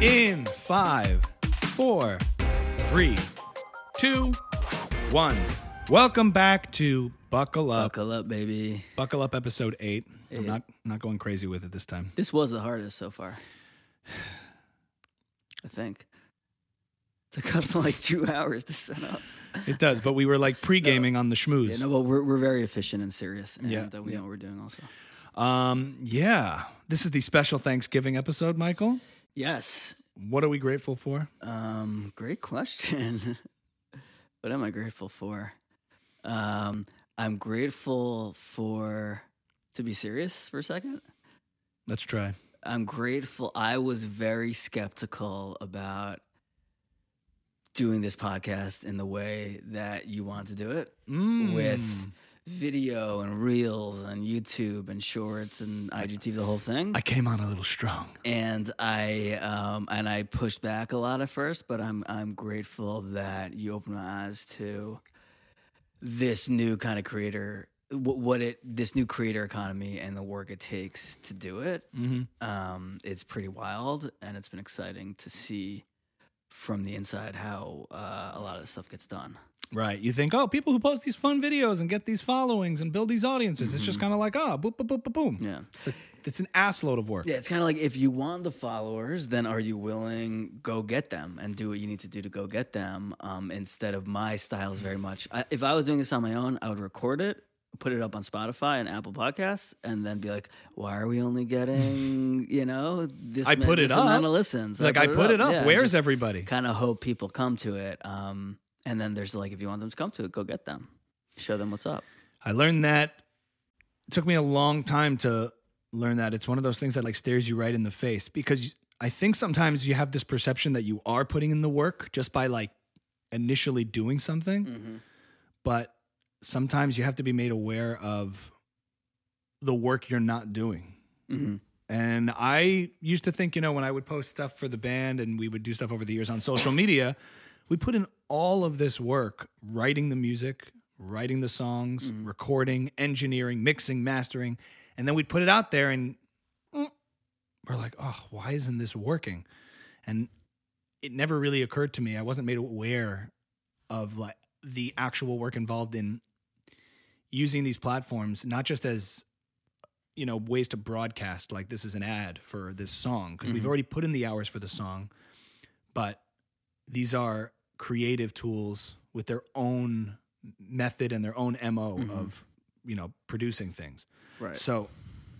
In five, four, three, two, one. Welcome back to Buckle Up. Buckle up, baby. Buckle Up episode eight. I'm Eight. not not going crazy with it this time. This was the hardest so far. I think. It took us like two hours to set up. It does, but we were like pre gaming on the schmooze. Yeah, no, but we're, we're very efficient and serious. And Yeah, uh, we yeah. know what we're doing also. Um, yeah. This is the special Thanksgiving episode, Michael. Yes. What are we grateful for? Um, great question. what am I grateful for? Um, I'm grateful for, to be serious for a second, Let's try. I'm grateful. I was very skeptical about doing this podcast in the way that you want to do it Mm. with video and reels and YouTube and shorts and IGTV, the whole thing. I came on a little strong. and I um, and I pushed back a lot at first, but I'm I'm grateful that you opened my eyes to this new kind of creator, wh- what it this new creator economy and the work it takes to do it. hmm Um, it's pretty wild, and it's been exciting to see from the inside how uh, a lot of this stuff gets done. Right. You think, oh, people who post these fun videos and get these followings and build these audiences, it's just kind of like, ah, boop, boop, boop, boop, boom. Mm-hmm. Yeah. It's, a, it's an ass load of work. Yeah, it's kind of like if you want the followers, then are you willing go get them and do what you need to do to go get them? Um, instead of my style is very much. I, if I was doing this on my own, I would record it, put it up on Spotify and Apple Podcasts, and then be like, "Why are we only getting you know this? I put it this amount of listens? Like, I put it up. Where's everybody? Kind of hope people come to it. Um, and then there's like, if you want them to come to it, go get them, show them what's up. I learned that. It took me a long time to learn that. It's one of those things that like stares you right in the face because I think sometimes you have this perception that you are putting in the work just by like initially doing something. But sometimes you have to be made aware of the work you're not doing. hmm And I used to think, you know, when I would post stuff for the band and we would do stuff over the years on social media, we put in all of this work writing the music, writing the songs, recording, engineering, mixing, mastering, and then we'd put it out there and mm, we're like, oh, why isn't this working? And it never really occurred to me. I wasn't made aware of like the actual work involved in using these platforms, not just as you know ways to broadcast like this is an ad for this song because we've already put in the hours for the song but these are creative tools with their own method and their own mo of you know producing things. Right. so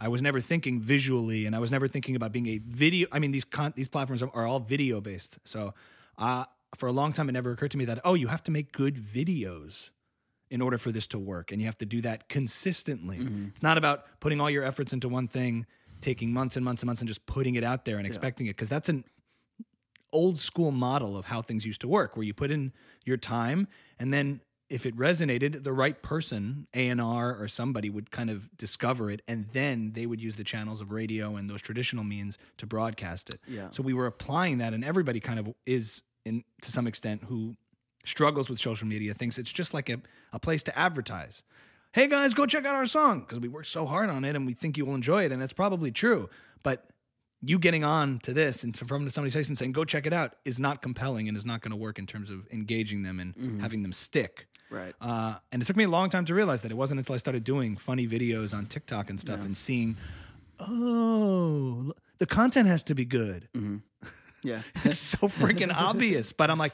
i was never thinking visually and i was never thinking about being a video i mean these con- these platforms are, are all video based so uh, for a long time it never occurred to me that oh you have to make good videos in order for this to work and you have to do that consistently. It's not about putting all your efforts into one thing taking months and months and months and just putting it out there and expecting it because that's an old school model of how things used to work where you put in your time and then if it resonated the right person A&R or somebody would kind of discover it and then they would use the channels of radio and those traditional means to broadcast it. Yeah. so we were applying that and everybody kind of is in to some extent who struggles with social media thinks it's just like a, a place to advertise. Hey guys go check out our song because we worked so hard on it and we think you will enjoy it and it's probably true. But you getting on to this and from somebody's face and saying go check it out is not compelling and is not going to work in terms of engaging them and having them stick Right. uh, and it took me a long time to realize that it wasn't until I started doing funny videos on TikTok and stuff and seeing, oh, the content has to be good. Yeah. It's so freaking obvious. But I'm like,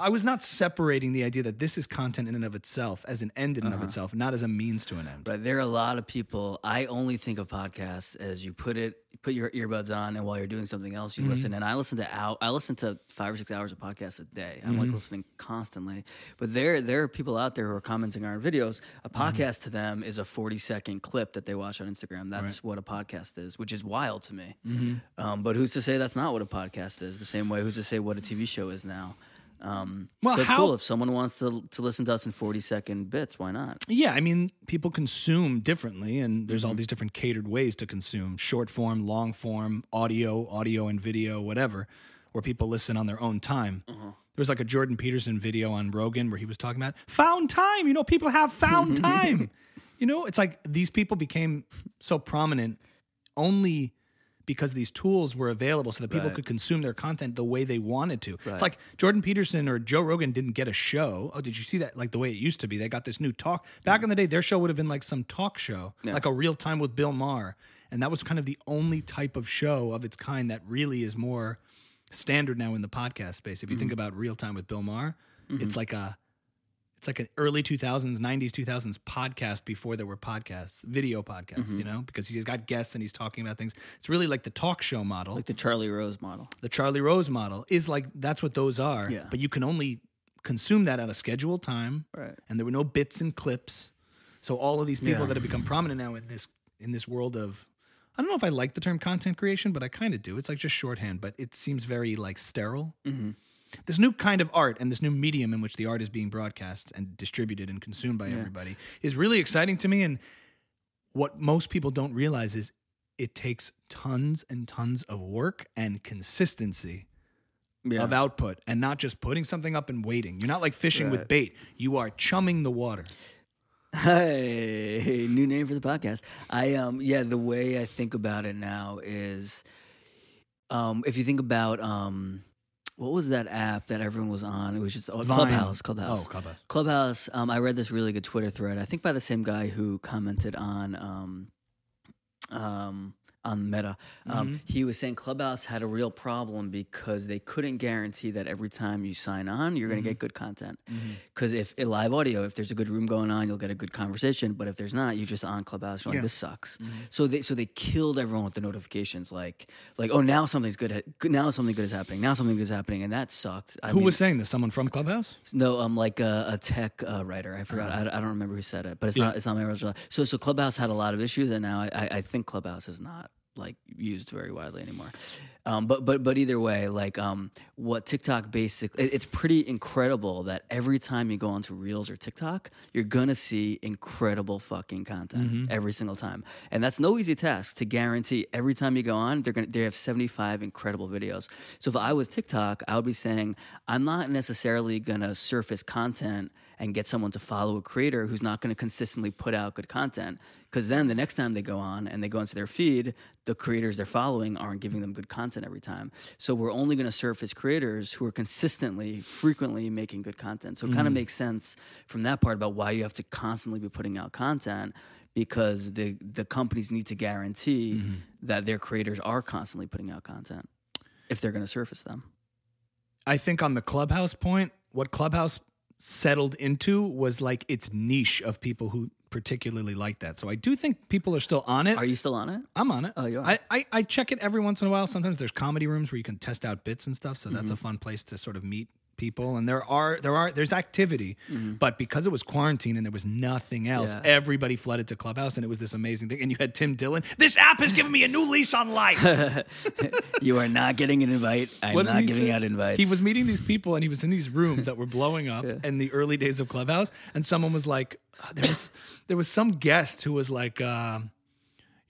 I was not separating the idea that this is content in and of itself as an end in and of itself, not as a means to an end. But there are a lot of people. I only think of podcasts as you put it, put your earbuds on, and while you're doing something else, you Mm-hmm. listen. And I listen to out. I listen to five or six hours of podcasts a day. I'm Mm-hmm. like listening constantly. But there, there are people out there who are commenting on our videos. A Mm-hmm. podcast to them is a 40 second clip that they watch on Instagram. That's what a podcast is, which is wild to me. Mm-hmm. Um, but who's to say that's not what a podcast is? The same way, who's to say what a TV show is now? Um, Well, so it's how- cool if someone wants to to listen to us in 40 second bits. Why not? Yeah, I mean, people consume differently, and there's all these different catered ways to consume short form, long form, audio, audio and video, whatever, where people listen on their own time. There was like a Jordan Peterson video on Rogan where he was talking about found time. You know, people have found time. you know, it's like these people became so prominent only because these tools were available so that people Right. could consume their content the way they wanted to. Right. It's like Jordan Peterson or Joe Rogan didn't get a show. Oh, did you see that? Like the way it used to be. They got this new talk. Back mm. in the day, their show would have been like some talk show, Yeah. like a real time with Bill Maher. And that was kind of the only type of show of its kind that really is more standard now in the podcast space. If you think mm-hmm. about real time with Bill Maher, it's mm-hmm. like a it's like an early 2000s 90s 2000s podcast before there were podcasts video podcasts you know because he's got guests and he's talking about things it's really like the talk show model Like the Charlie Rose model. the charlie rose model is like that's what those are Yeah. but you can only consume that at a scheduled time Right. and there were no bits and clips so all of these people Yeah. that have become prominent now in this in this world of i don't know if i like the term content creation but i kind of do it's like just shorthand but it seems very like sterile Mm-hmm. This new kind of art and this new medium in which the art is being broadcast and distributed and consumed by everybody is really exciting to me. And what most people don't realize is it takes tons and tons of work and consistency Yeah. of output and not just putting something up and waiting. You're not like fishing with bait. You are chumming the water. Hey, new name for the podcast. I um yeah, the way I think about it now is um if you think about um what was that app that everyone was on? It was just oh. Clubhouse, Clubhouse. oh Clubhouse. Clubhouse, um, I read this really good Twitter thread. I think by the same guy who commented on um, um, on Meta. Um, He was saying Clubhouse had a real problem because they couldn't guarantee that every time you sign on, you're going to get good content. Because if in live audio, if there's a good room going on, you'll get a good conversation. But if there's not, you're just on Clubhouse. You're like, Yeah. this sucks. So they so they killed everyone with the notifications. Like like oh now something's good. ha- Now something good is happening. Now something good is happening, and that sucked. I who mean, was saying this someone from clubhouse no, um, like a, a tech uh, writer. I forgot. I, I don't remember who said it, but it's. Yeah. not. It's not my original. So, so Clubhouse had a lot of issues, and now I, I think Clubhouse is not like used very widely anymore. Um, but but but either way, like um, what TikTok basically, it's pretty incredible that every time you go onto Reels or TikTok, you're gonna see incredible fucking content Mm-hmm. every single time, and that's no easy task to guarantee. Every time you go on, they're gonna they have 75 incredible videos. So if I was TikTok, I would be saying I'm not necessarily gonna surface content and get someone to follow a creator who's not going to consistently put out good content. Because then the next time they go on and they go into their feed, the creators they're following aren't giving them good content every time. So we're only going to surface creators who are consistently, frequently making good content. So it kind of mm. makes sense from that part about why you have to constantly be putting out content because the the companies need to guarantee mm-hmm. that their creators are constantly putting out content if they're going to surface them. I think on the Clubhouse point, what Clubhouse settled into was like its niche of people who particularly like that. So I do think people are still on it. Are you still on it? I'm on it. Oh, you are? I, I, I check it every once in a while. Sometimes there's comedy rooms where you can test out bits and stuff. So that's Mm-hmm. a fun place to sort of meet people. And there are there are there's activity, but because it was quarantine and there was nothing else, Mm-hmm. Yeah. everybody flooded to Clubhouse, and it was this amazing thing. And you had Tim Dillon. This app has given me a new lease on life. You are not getting an invite. I'm What not giving say? out invites. He was meeting these people and he was in these rooms that were blowing up in the early days of Clubhouse. And someone was like, uh, there was there was some guest who was like, um,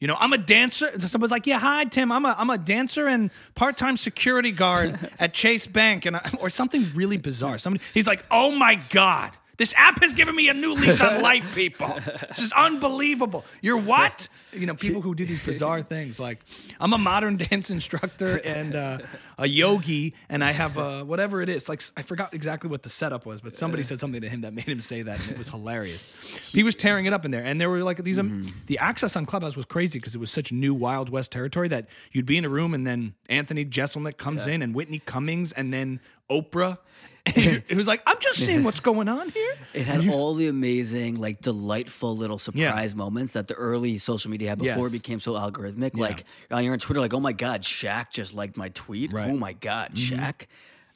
you know, I'm a dancer. Someone was like, yeah, hi Tim, I'm a I'm a dancer and part time security guard at Chase Bank, and I, or something really bizarre. Somebody, he's like, oh my god. This app has given me a new lease on life, people. This is unbelievable. You're what? You know, people who do these bizarre things. Like, I'm a modern dance instructor and uh, a yogi, and I have uh, whatever it is. Like, I forgot exactly what the setup was, but somebody said something to him that made him say that, and it was hilarious. He was tearing it up in there, and there were like these. Um, the access on Clubhouse was crazy because it was such new Wild West territory that you'd be in a room, and then Anthony Jeselnik comes in, and Whitney Cummings, and then Oprah. it was like, I'm just seeing what's going on here. It had all the amazing, like delightful little surprise moments that the early social media had before Yes. it became so algorithmic. Like uh, you're on Twitter, like, oh my god, Shaq just liked my tweet. Right. Mm-hmm. Oh my god, Shaq.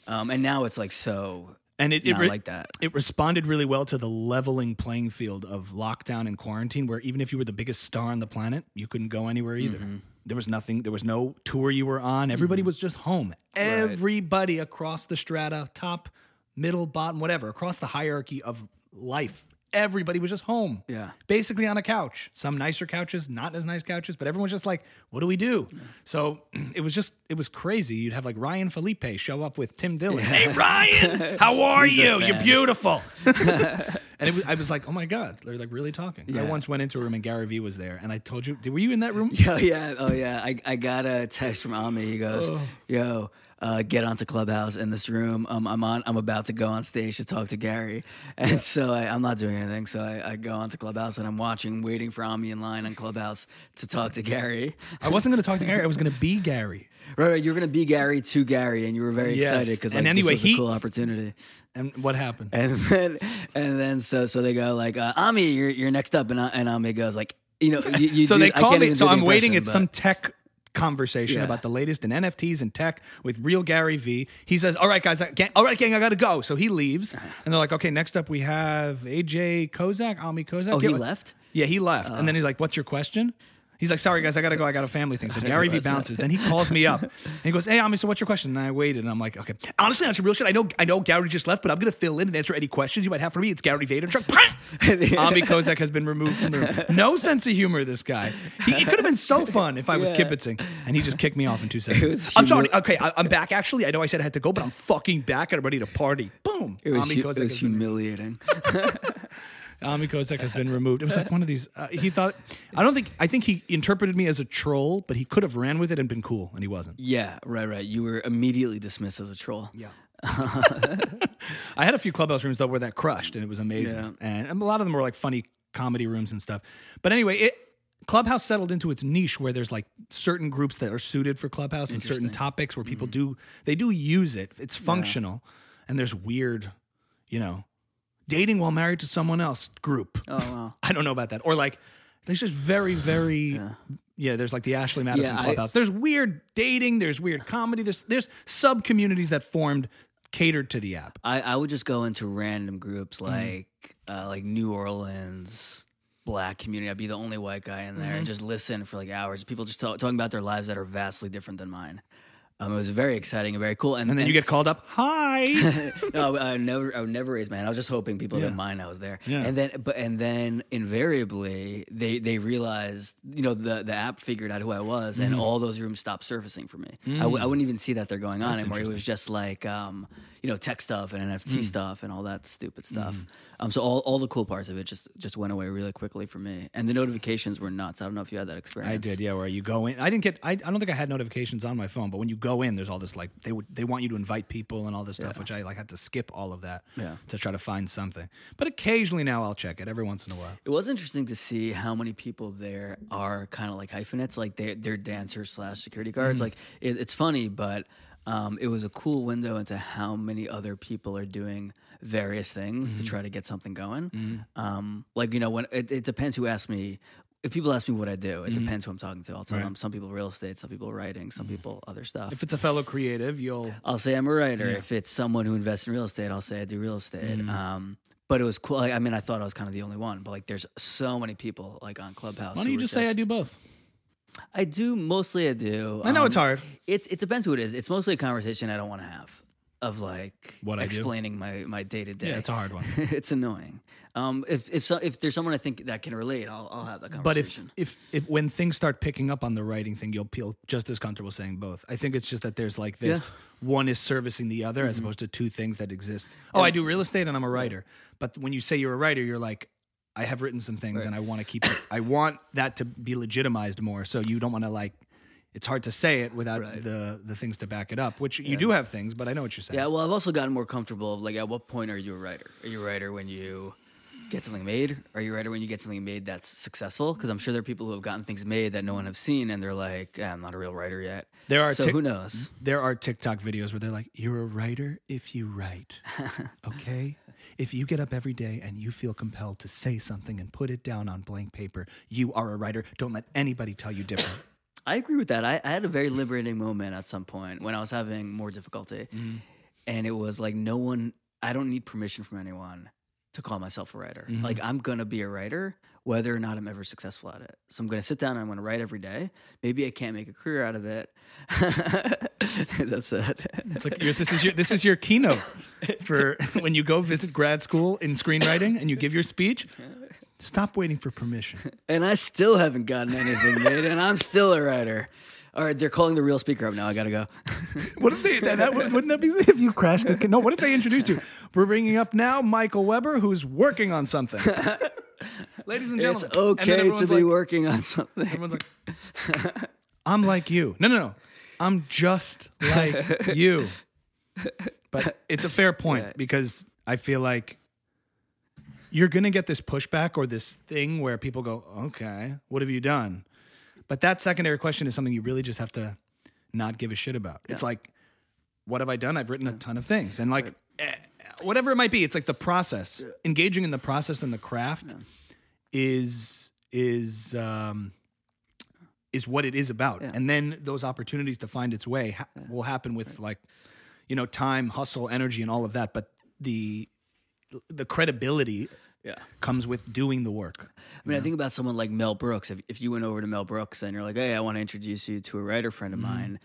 Um, and now it's like so. and it, it re- like that. It responded really well to the leveling playing field of lockdown and quarantine, where even if you were the biggest star on the planet, you couldn't go anywhere either. Mm-hmm. There was nothing. There was no tour you were on. Everybody mm-hmm. was just home. Everybody across the strata, top, middle, bottom, whatever, across the hierarchy of life. Everybody was just home. Yeah. Basically on a couch. Some nicer couches, not as nice couches, but everyone's just like, what do we do? So it was just, it was crazy. You'd have like Ryan Phillippe show up with Tim Dillon. Hey, Ryan, how are He's you? You're beautiful. And it was, I was like, oh my god, they're like really talking. I once went into a room and Gary Vee was there, and I told you, were you in that room? Oh yeah, oh yeah. I, I got a text from Ami. He goes, Oh. "Yo, uh, get onto Clubhouse in this room. Um, I'm on. I'm about to go on stage to talk to Gary." And so I, I'm not doing anything. So I, I go onto Clubhouse and I'm watching, waiting for Ami in line on Clubhouse to talk to Gary. I wasn't going to talk to Gary. I was going to be Gary. Right, right. You're gonna be Gary to Gary, and you were very Yes. excited because like, And anyway, this was he- a cool opportunity. And what happened? And then, and then, so so they go like, uh, Ami, you're you're next up, and uh, and Ami goes like, you know, you, you so do- they I call can't me. So I'm waiting. It's but- some tech conversation Yeah. about the latest in NFTs and tech with real Gary Vee. He says, "All right, guys, I, gang, all right, gang, I got to go." So he leaves, and they're like, "Okay, next up we have AJ Kozak, Ami Kozak." Oh, Yeah, he what- left. Yeah, he left, and then he's like, "What's your question?" He's like, "Sorry, guys, I gotta go. I got a family thing." So Gary Vee bounces. Then he calls me up and he goes, "Hey, Ami, so what's your question?" And I waited, and I'm like, "Okay, honestly, that's some real shit. I know, I know, Gary just left, but I'm gonna fill in and answer any questions you might have for me. It's Gary Vaynerchuk." Ami Kozak has been removed from the room. No sense of humor. This guy. He, it could have been so fun if I was Yeah. kibitzing, and he just kicked me off in two seconds. I'm sorry. Okay, I, I'm back. Actually, I know I said I had to go, but I'm fucking back and I'm ready to party. Boom. It was, Ami hu- Kozak it was humiliating. Ami Kozak has been removed. It was like one of these. Uh, he thought. I don't think. I think he interpreted me as a troll, but he could have ran with it and been cool, and he wasn't. yeah, right, right. You were immediately dismissed as a troll. Yeah. I had a few clubhouse rooms though where that crushed, and it was amazing. Yeah. And a lot of them were like funny comedy rooms and stuff. But anyway, it. Clubhouse settled into its niche where there's like certain groups that are suited for Clubhouse and certain topics where people do they do use it. It's functional, and there's weird, you know, dating while married to someone else group. Oh wow. I don't know about that. Or like, there's just very, very. Yeah. there's like the Ashley Madison Yeah, I- Clubhouse. there's weird dating. There's weird comedy. There's there's sub communities that formed catered to the app. I, I would just go into random groups like uh, like New Orleans black community. I'd be the only white guy in there and just listen for like hours. People just talk, talking about their lives that are vastly different than mine. Um, it was very exciting and very cool. And, And then you get called up. Hi. no, I would never, I would never raise my hand. I was just hoping people Yeah. didn't mind I was there. Yeah. And then, but and then invariably they they realized, you know, the the app figured out who I was, and all those rooms stopped surfacing for me. I w- I wouldn't even see that they're going on anymore. It was just like, um, you know, tech stuff and NFT hmm. stuff and all that stupid hmm. stuff. Um, so all, all the cool parts of it just just went away really quickly for me, and the notifications were nuts. I don't know if you had that experience. I did, yeah. Where you go in, I didn't get. I, I don't think I had notifications on my phone, but when you go in, there's all this like they would they want you to invite people and all this stuff, which I like had to skip all of that Yeah. to try to find something. But occasionally now I'll check it every once in a while. It was interesting to see how many people there are kind of like hyphenates, like they're, they're dancers slash security guards. Hmm. Like it, it's funny, but um, it was a cool window into how many other people are doing various things to try to get something going. Um, like you know, when it, it depends who asks me. If people ask me what I do, it depends who I'm talking to. I'll tell Right. them some people real estate, some people writing, some people other stuff. If it's a fellow creative, you'll. I'll say I'm a writer. If it's someone who invests in real estate, I'll say I do real estate. Mm. Um, but it was cool. Like, I mean, I thought I was kind of the only one, but like, there's so many people like on Clubhouse. Why don't you were just say I do both? I do mostly. I do. I know Um, it's hard. It's it depends who it is. It's mostly a conversation I don't want to have of like What explaining my my day to day. Yeah, it's a hard one. it's annoying. Um, if if so, if there's someone I think that can relate, I'll I'll have that conversation. But if, if if when things start picking up on the writing thing, you'll feel just as comfortable saying both. I think it's just that there's like this one is servicing the other Mm-hmm. as opposed to two things that exist. Oh, I do real estate and I'm a writer. But when you say you're a writer, you're like, I have written some things and I want to keep it. I want that to be legitimized more. So you don't want to like. It's hard to say it without Right. the the things to back it up. Which you do have things, but I know what you're saying. Yeah, well, I've also gotten more comfortable of like, at what point are you a writer? Are you a writer when you get something made? Are you a writer when you get something made that's successful? Because I'm sure there are people who have gotten things made that no one have seen, and they're like, "Eh, I'm not a real writer yet. There are so tic- who knows? There are TikTok videos where they're like, "You're a writer if you write." Okay? If you get up every day and you feel compelled to say something and put it down on blank paper, you are a writer. Don't let anybody tell you different. I agree with that. I, I had a very liberating moment at some point when I was having more difficulty, mm-hmm. and it was like, no one. I don't need permission from anyone to call myself a writer. Mm-hmm. Like I'm gonna be a writer, whether or not I'm ever successful at it. So I'm gonna sit down and I'm gonna write every day. Maybe I can't make a career out of it. That's it. It's like this is your this is your keynote for when you go visit grad school in screenwriting and you give your speech. Stop waiting for permission. and I still haven't gotten anything made, and I'm still a writer. All right, they're calling the real speaker up now. I gotta go. What if they? That, that, wouldn't that be if you crashed it? No. What if they introduced you? We're bringing up now Michael Weber, who's working on something. Ladies and it's gentlemen, And okay to be like- working on something. Everyone's like, I'm like you. No, no, no. I'm just like you. But it's a fair point Yeah. because I feel like you're going to get this pushback or this thing where people go, okay, what have you done? But that secondary question is something you really just have to not give a shit about. It's like, what have I done? I've written a ton of things. And like, eh, whatever it might be, it's like the process. Engaging in the process and the craft is, is, um, is what it is about. And then those opportunities to find its way ha- will happen with like, you know, time, hustle, energy, and all of that. But the the credibility Yeah. comes with doing the work. I mean, I think about someone like Mel Brooks. If, if you went over to Mel Brooks and you're like, hey, I want to introduce you to a writer friend of mm-hmm. mine.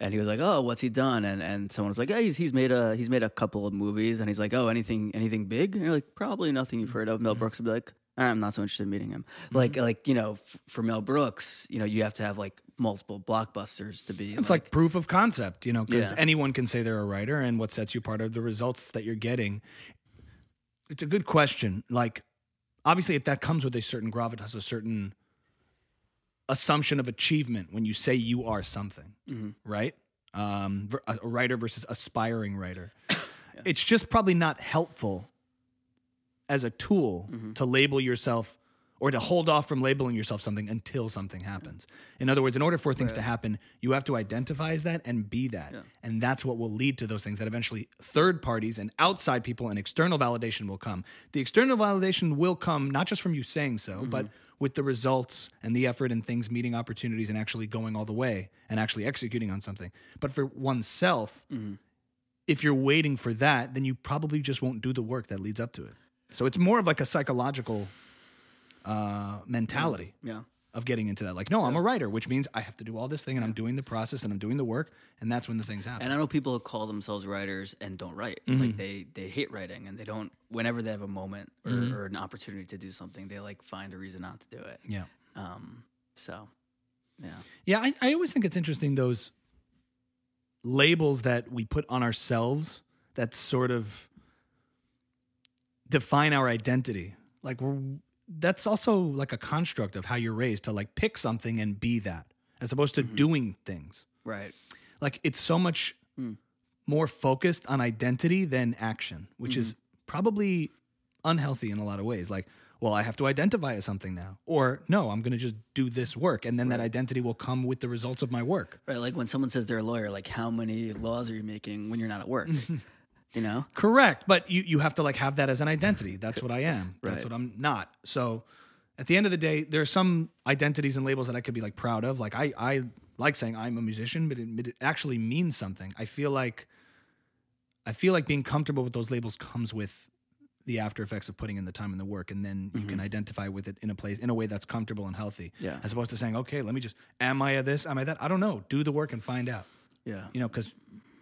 And he was like, "Oh, what's he done?" And and someone was like, "Yeah, he's he's made a he's made a couple of movies." And he's like, "Oh, anything anything big?" And you're like, "Probably nothing you've mm-hmm. heard of." Mel Brooks would be like, "All right, "I'm not so interested in meeting him." Like like you know, f- for Mel Brooks, you know, you have to have like multiple blockbusters to be. It's like, proof of concept, you know, because Yeah. anyone can say they're a writer, and what sets you apart are the results that you're getting. It's a good question. Like, obviously, if that comes with a certain gravitas, a certain assumption of achievement when you say you are something, right? Um, a a writer versus aspiring writer. It's just probably not helpful as a tool mm-hmm. to label yourself or to hold off from labeling yourself something until something happens. In other words, in order for things to happen, you have to identify as that and be that. And that's what will lead to those things that eventually third parties and outside people and external validation will come. The external validation will come not just from you saying so, mm-hmm. but with the results and the effort and things meeting opportunities and actually going all the way and actually executing on something. But for oneself, mm-hmm. if you're waiting for that, then you probably just won't do the work that leads up to it. So it's more of like a psychological uh, mentality yeah. of getting into that. Like, no, I'm a writer, which means I have to do all this thing and I'm doing the process and I'm doing the work, and that's when the things happen. And I know people who call themselves writers and don't write. Like they they hate writing and they don't. Whenever they have a moment or, or an opportunity to do something, they like find a reason not to do it. yeah. Um. So, yeah. Yeah, I, I always think it's interesting those labels that we put on ourselves that sort of define our identity. Like we're that's also like a construct of how you're raised to like pick something and be that, as opposed to mm-hmm. doing things. Right. Like it's so much mm. more focused on identity than action, which is mm-hmm. probably unhealthy in a lot of ways. Like, well, I have to identify as something now, or no, I'm going to just do this work, and then that identity will come with the results of my work. Right. Like when someone says they're a lawyer, like how many laws are you making when you're not at work? you know. Correct, but you you have to like have that as an identity. That's what I am. That's what I'm not. So, at the end of the day, there are some identities and labels that I could be like proud of. Like I I like saying I'm a musician, but it, it actually means something. I feel like I feel like being comfortable with those labels comes with the after effects of putting in the time and the work, and then you can mm-hmm. identify with it in a place in a way that's comfortable and healthy. Yeah. As opposed to saying, okay, let me just am I a this, am I that? I don't know. Do the work and find out Yeah. you know, because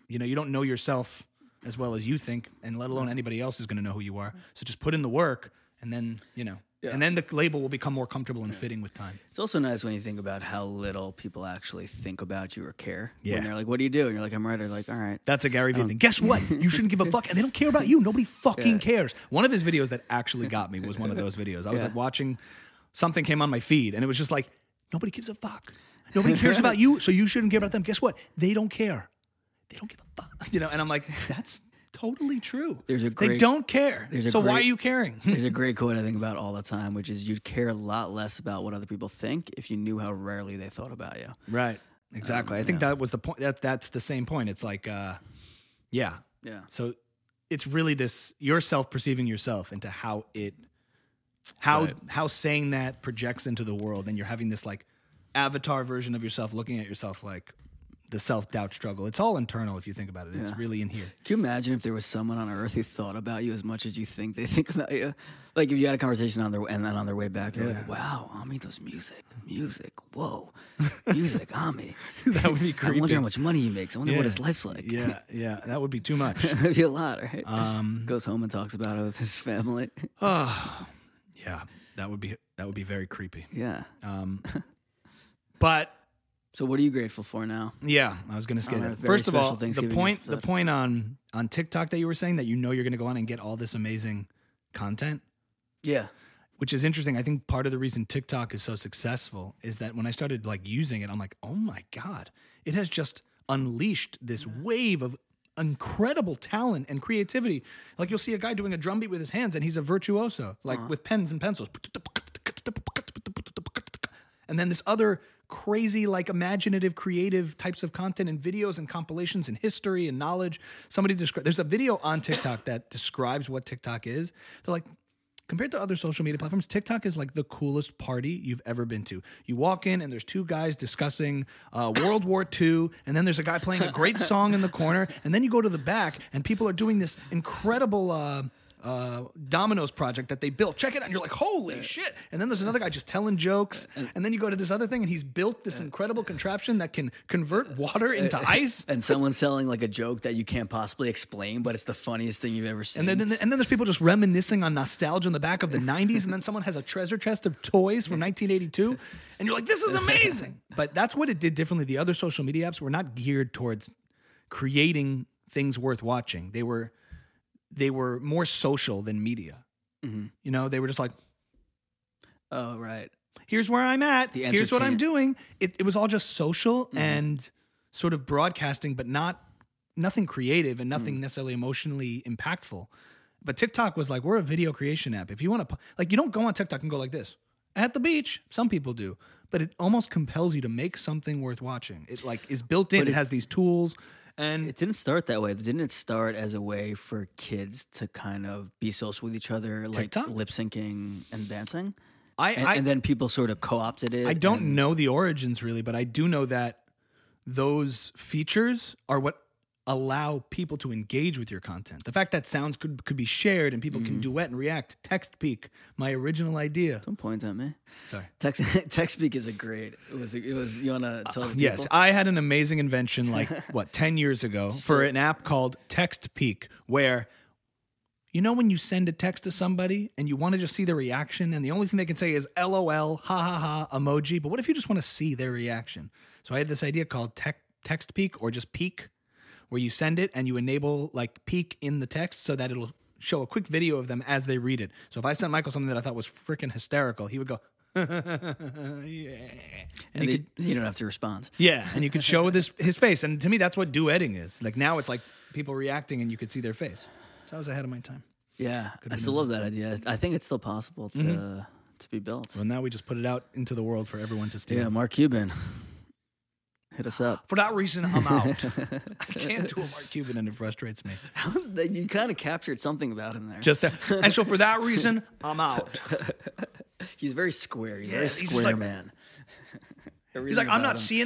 you know you don't know yourself as well as you think, and let alone mm. anybody else is going to know who you are. Mm. So just put in the work, and then you know, and then the label will become more comfortable and fitting with time. It's also nice when you think about how little people actually think about you or care. Yeah. When they're like, "What do you do?" and you're like, "I'm a writer." Like, all right. That's a Gary Vee um, thing. Guess what? You shouldn't give a fuck, and they don't care about you. Nobody fucking cares. One of his videos that actually got me was one of those videos. I was Yeah. like watching something came on my feed, and it was just like nobody gives a fuck. Nobody cares about you, so you shouldn't care about them. Guess what? They don't care. They don't give a fuck. You know, and I'm like, that's totally true. There's a they don't care. there's a so why are you caring? There's a great quote I think about all the time, which is you'd care a lot less about what other people think if you knew how rarely they thought about you. Right. Exactly. I think that was the point. That that's the same point. It's like, uh, yeah. Yeah. So it's really this yourself perceiving yourself into how it, how Right. how saying that projects into the world, and you're having this like avatar version of yourself looking at yourself like the self doubt struggle. It's all internal if you think about it. It's Yeah. really in here. Can you imagine if there was someone on Earth who thought about you as much as you think they think about you? Like if you had a conversation on their and then on their way back, they're like, "Wow, Ami does music, music. Whoa, music, Ami. that would be creepy. I wonder how much money he makes. I wonder what his life's like. Yeah, yeah, that would be too much. That'd be a lot, right? Um, Goes home and talks about it with his family. Oh, yeah, that would be that would be very creepy. yeah. Um, but So what are you grateful for now? Yeah, I was going to say that. First of all, the point the point on on TikTok that you were saying that you know you're going to go on and get all this amazing content, Yeah. which is interesting. I think part of the reason TikTok is so successful is that when I started like using it, I'm like, "Oh my god, it has just unleashed this wave of incredible talent and creativity. Like you'll see a guy doing a drum beat with his hands and he's a virtuoso, like uh-huh. with pens and pencils. And then this other crazy, like imaginative, creative types of content and videos and compilations and history and knowledge. Somebody describe. There's a video on TikTok that describes what TikTok is. They're like, compared to other social media platforms, TikTok is like the coolest party you've ever been to. You walk in and there's two guys discussing uh, World War II, and then there's a guy playing a great song in the corner, and then you go to the back and people are doing this incredible. Uh, uh, dominoes project that they built. Check it out. And you're like, holy shit. And then there's another guy just telling jokes. And then you go to this other thing and he's built this incredible contraption that can convert water into ice. And someone's selling like a joke that you can't possibly explain, but it's the funniest thing you've ever seen. And then, and then there's people just reminiscing on nostalgia in the back of the 90s. And then someone has a treasure chest of toys from 1982. And you're like, this is amazing. But that's what it did differently. The other social media apps were not geared towards creating things worth watching. They were they were more social than media. Mm-hmm. You know, they were just like, oh right. here's where I'm at. Here's what I'm doing. It, it was all just social Mm-hmm. and sort of broadcasting, but not nothing creative and Mm. nothing necessarily emotionally impactful. But TikTok was like, we're a video creation app. If you want to, like, you don't go on TikTok and go like this at the beach. Some people do, but it almost compels you to make something worth watching. It like is built in. It, it- has these tools, and It didn't start that way. Didn't it start as a way for kids to kind of be social with each other, like TikTok? lip syncing and dancing? I, And, I, and then people sort of co-opted it. I don't and- know the origins really, but I do know that those features are what allow people to engage with your content. The fact that sounds could could be shared and people Mm-hmm. can duet and react. Text peak, my original idea. Don't point at me. Sorry. Text text speak is a great. It was. It was. You wanna tell the people? Yes, I had an amazing invention like what 10 years ago for an app called Text Peak where you know when you send a text to somebody and you want to just see their reaction and the only thing they can say is lol ha ha ha emoji but what if you just want to see their reaction so i had this idea called tech, text peak or just peak where you send it and you enable like peak in the text so that it'll show a quick video of them as they read it so if i sent michael something that i thought was freaking hysterical he would go yeah and, And he they- could you don't have to respond. yeah, and you could show with his face, and to me, that's what duetting is. Like now, it's like people reacting, and you could see their face. So I was ahead of my time. Yeah, I still love that idea. I think it's still possible to Mm-hmm. to be built. Well, now we just put it out into the world for everyone to steal. Yeah, Mark Cuban, hit us up. For that reason, I'm out. I can't do a Mark Cuban, and it frustrates me. you kind of captured something about him there. Just that, and so for that reason, I'm out. he's very square. He's a very he's square like- man. He's like, I'm not seeing